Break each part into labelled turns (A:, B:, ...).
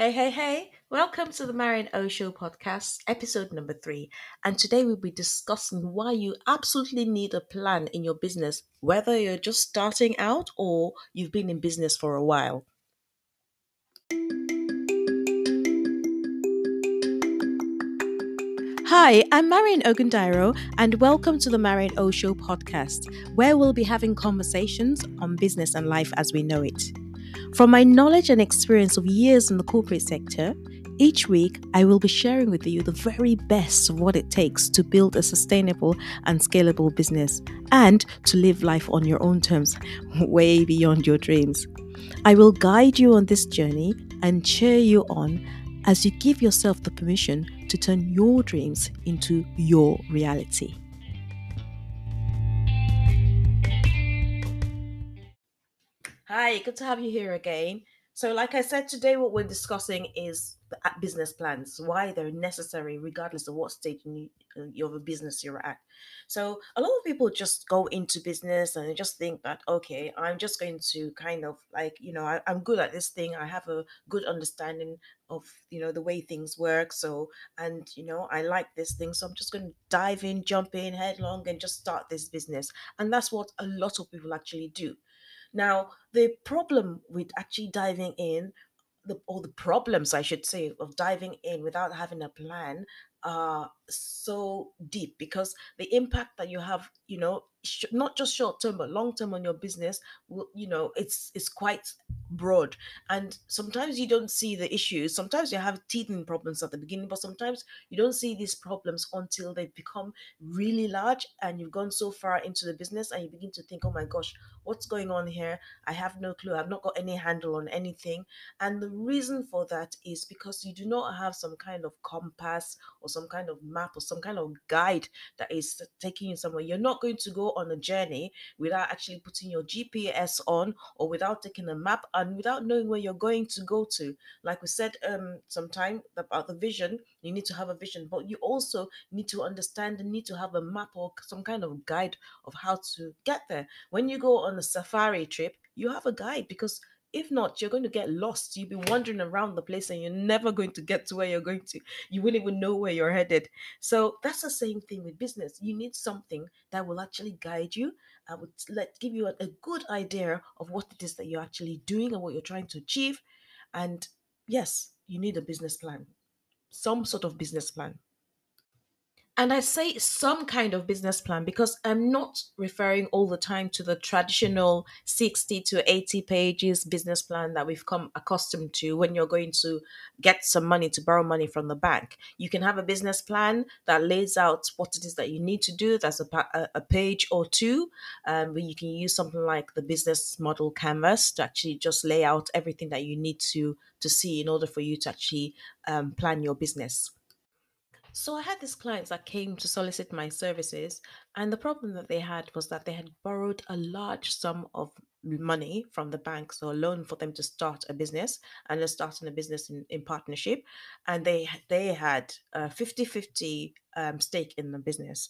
A: Hey, hey, hey. Welcome to the Marion O Show podcast, episode number three. And today we'll be discussing why you absolutely need a plan in your business, whether you're just starting out or you've been in business for a while. Hi, I'm Marion Ogundairo, and welcome to the Marion O Show podcast, where we'll be having conversations on business and life as we know it. From my knowledge and experience of years in the corporate sector, each week I will be sharing with you the very best of what it takes to build a sustainable and scalable business and to live life on your own terms, way beyond your dreams. I will guide you on this journey and cheer you on as you give yourself the permission to turn your dreams into your reality. Hi, good to have you here again. So, like I said, today what we're discussing is uh, business plans, why they're necessary, regardless of what stage you, of a business you're at. So, a lot of people just go into business and they just think that, okay, I'm just going to kind of like, you know, I, I'm good at this thing. I have a good understanding of, you know, the way things work. So, and, you know, I like this thing. So, I'm just going to dive in, jump in headlong and just start this business. And that's what a lot of people actually do now, the problem with actually diving in, the, or the problems, I should say, of diving in without having a plan are so deep because the impact that you have, you know, sh- not just short term but long term on your business, will, you know, it's it's quite broad. And sometimes you don't see the issues. Sometimes you have teething problems at the beginning, but sometimes you don't see these problems until they become really large and you've gone so far into the business and you begin to think, oh my gosh, what's going on here? I have no clue. I've not got any handle on anything. And the reason for that is because you do not have some kind of compass or some kind of map or some kind of guide that is taking you somewhere. You're not going to go on a journey without actually putting your GPS on or without taking a map and without knowing where you're going to go to. Like we said um sometime about the vision, you need to have a vision, but you also need to understand and need to have a map or some kind of guide of how to get there. When you go on a safari trip, you have a guide because if not, you're going to get lost. You'll be wandering around the place and you're never going to get to where you're going to. You won't even know where you're headed. So that's the same thing with business. You need something that will actually guide you and would let give you a, a good idea of what it is that you're actually doing and what you're trying to achieve. And yes, you need a business plan, some sort of business plan. And I say some kind of business plan because I'm not referring all the time to the traditional 60 to 80 pages business plan that we've come accustomed to when you're going to get some money to borrow money from the bank. You can have a business plan that lays out what it is that you need to do. That's a, a, page or two. Um, where you can use something like the business model canvas to actually just lay out everything that you need to to see in order for you to actually um, plan your business. So I had these clients that came to solicit my services, and the problem that they had was that they had borrowed a large sum of money from the bank, so a loan for them to start a business, and they're starting a business in, in partnership, and they they had a 50-50 um, stake in the business.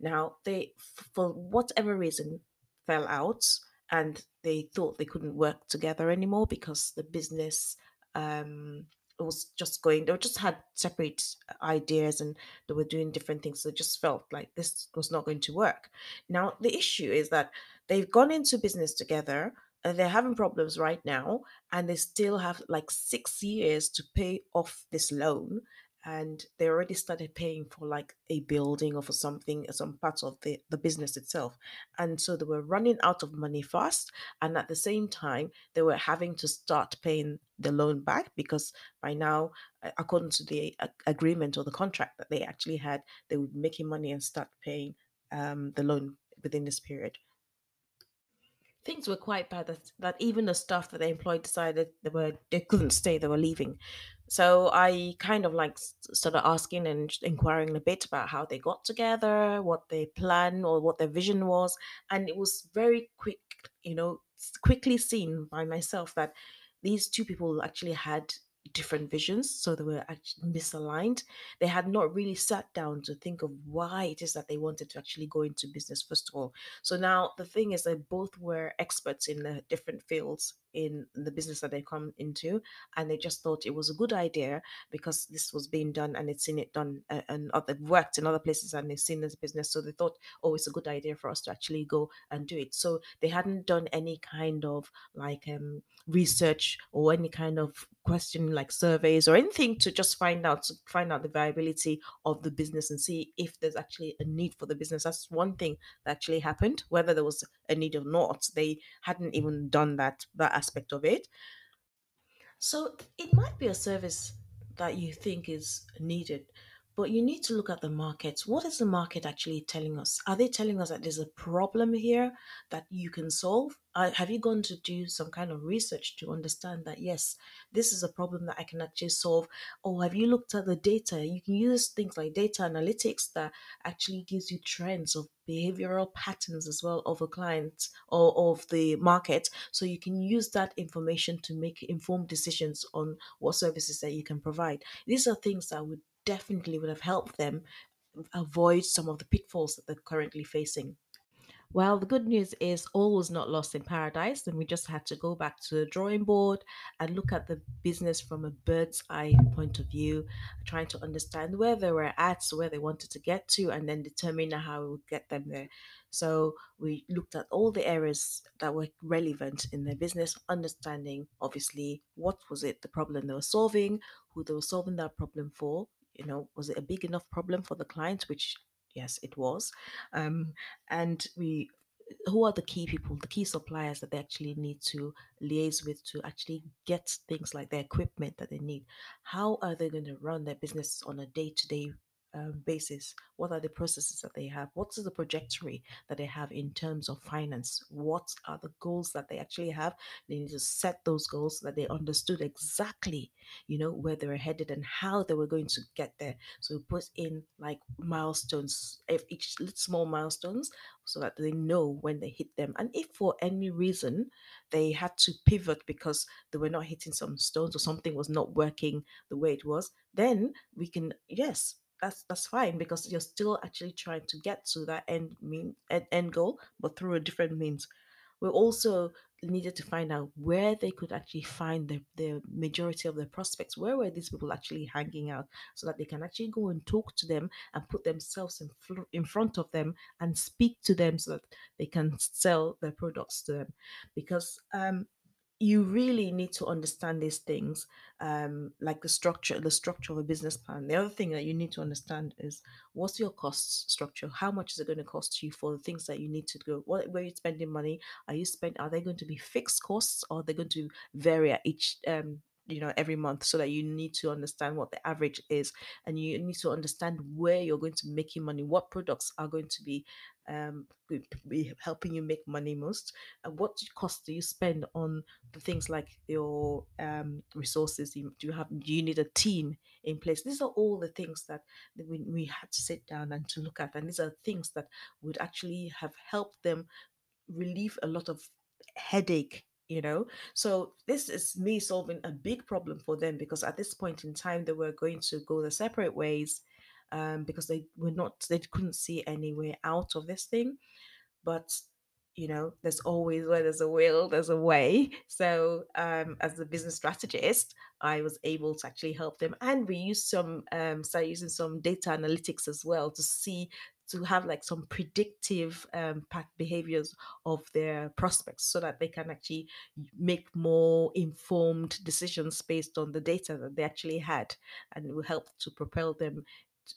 A: Now they, for whatever reason, fell out, and they thought they couldn't work together anymore because the business um was just going they just had separate ideas and they were doing different things so it just felt like this was not going to work. Now the issue is that they've gone into business together and they're having problems right now and they still have like six years to pay off this loan and they already started paying for like a building or for something some parts of the, the business itself. And so they were running out of money fast and at the same time they were having to start paying the loan back because by now according to the agreement or the contract that they actually had they would be making money and start paying um, the loan within this period things were quite bad that, that even the staff that they employed decided they were they couldn't stay they were leaving so I kind of like started asking and inquiring a bit about how they got together, what their plan or what their vision was. And it was very quick, you know, quickly seen by myself that these two people actually had different visions so they were misaligned. They had not really sat down to think of why it is that they wanted to actually go into business first of all. So now the thing is they both were experts in the different fields in the business that they come into and they just thought it was a good idea because this was being done and they'd seen it done uh, and other worked in other places and they've seen this business so they thought oh it's a good idea for us to actually go and do it. So they hadn't done any kind of like um research or any kind of question like surveys or anything to just find out to find out the viability of the business and see if there's actually a need for the business. That's one thing that actually happened whether there was a need or not. They hadn't even done that that aspect of it. So it might be a service that you think is needed, but you need to look at the market. What is the market actually telling us? Are they telling us that there's a problem here that you can solve? Uh, have you gone to do some kind of research to understand that yes, this is a problem that I can actually solve? Or have you looked at the data? You can use things like data analytics that actually gives you trends of behavioral patterns as well of a client or of the market so you can use that information to make informed decisions on what services that you can provide these are things that would definitely would have helped them avoid some of the pitfalls that they're currently facing well, the good news is all was not lost in paradise, and we just had to go back to the drawing board and look at the business from a bird's eye point of view, trying to understand where they were at, where they wanted to get to, and then determine how we would get them there. So we looked at all the areas that were relevant in their business, understanding obviously what was it the problem they were solving, who they were solving that problem for. You know, was it a big enough problem for the clients? which yes, it was. Um, and we who are the key people, the key suppliers that they actually need to liaise with to actually get things like the equipment that they need? How are they going to run their business on a day to day um, basis? What are the processes that they have? What is the trajectory that they have in terms of finance? What are the goals that they actually have? They need to set those goals so that they understood exactly, you know, where they were headed and how they were going to get there. So we put in like milestones, if each small milestones, so that they know when they hit them. And if for any reason they had to pivot because they were not hitting some stones or something was not working the way it was, then we can yes that's that's fine because you're still actually trying to get to that end mean end, goal but through a different means. We also needed to find out where they could actually find the, the majority of their prospects. Where were these people actually hanging out? So that they can actually go and talk to them and put themselves in, fl- in front of them and speak to them so that they can sell their products to them. Because um, you really need to understand these things um, like the structure the structure of a business plan. The other thing that you need to understand is what's your cost structure? How much is it going to cost you for the things that you need to go? What where are you spending money? Are you spend are they going to be fixed costs or are they going to vary at each um, you know every month so that you need to understand what the average is and you need to understand where you're going to make your money what products are going to be um helping you make money most and what cost do you spend on the things like your um resources? Do you have do you need a team in place? These are all the things that we, we had to sit down and to look at and these are things that would actually have helped them relieve a lot of headache you know? So this is me solving a big problem for them because at this point in time they were going to go their separate ways um, because they were not they couldn't see any way out of this thing. But you know there's always where there's a will there's a way. So um as a business strategist i was able to actually help them. And we used some um start using some data analytics as well to see to have like some predictive um, behaviors of their prospects so that they can actually make more informed decisions based on the data that they actually had. And it will help to propel them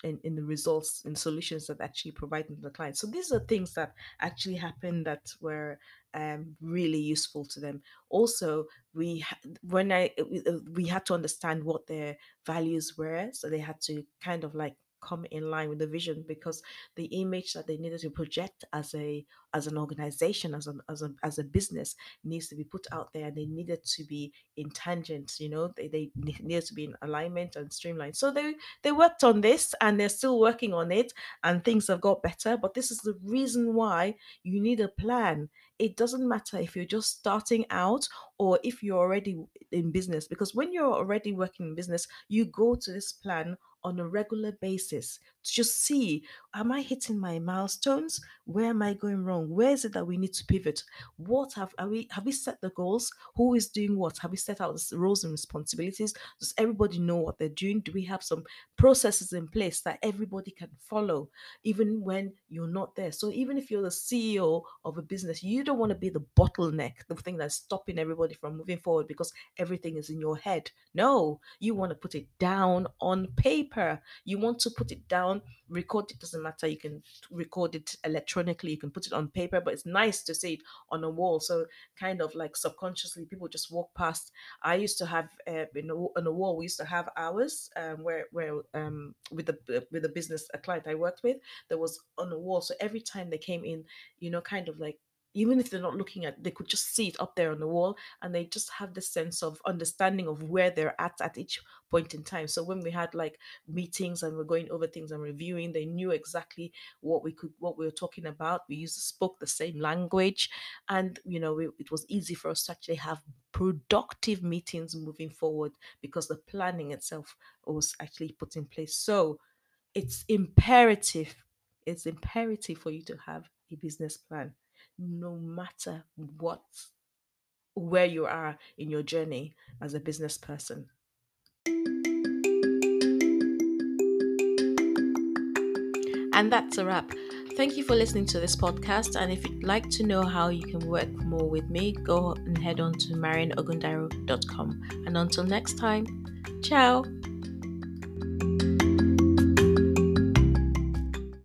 A: in, in the results and solutions that actually providing to the client. So these are things that actually happened that were um, really useful to them. Also, we when I uh, we had to understand what their values were, so they had to kind of like come in line with the vision because the image that they needed to project as a as an organization as a as a, as a business needs to be put out there and they needed to be in tangent you know they, they needed to be in alignment and streamlined. So they they worked on this and they're still working on it and things have got better but this is the reason why you need a plan. It doesn't matter if you're just starting out or if you're already in business because when you're already working in business you go to this plan on a regular basis to just see am I hitting my milestones? Where am I going wrong? Where is it that we need to pivot? What have are we have we set the goals? Who is doing what? Have we set out the roles and responsibilities? Does everybody know what they're doing? Do we have some processes in place that everybody can follow, even when you're not there? So even if you're the CEO of a business, you don't want to be the bottleneck, the thing that's stopping everybody from moving forward because everything is in your head. No, you want to put it down on paper. You want to put it down, record it, doesn't matter. You can record it electronically, you can put it on paper, but it's nice to see it on a wall. So, kind of like subconsciously, people just walk past. I used to have uh, in a, on a wall, we used to have hours um, where, where um, with the with a business, a client I worked with, there was on a wall. So, every time they came in, you know, kind of like even if they're not looking at they could just see it up there on the wall and they just have the sense of understanding of where they're at at each point in time. So when we had like meetings and we're going over things and reviewing they knew exactly what we could what we were talking about. We used spoke the same language and you know we, it was easy for us to actually have productive meetings moving forward because the planning itself was actually put in place. So it's imperative it's imperative for you to have a business plan no matter what where you are in your journey as a business person. And that's a wrap. Thank you for listening to this podcast. And if you'd like to know how you can work more with me, go and head on to marianogundairo.com. And until next time, ciao.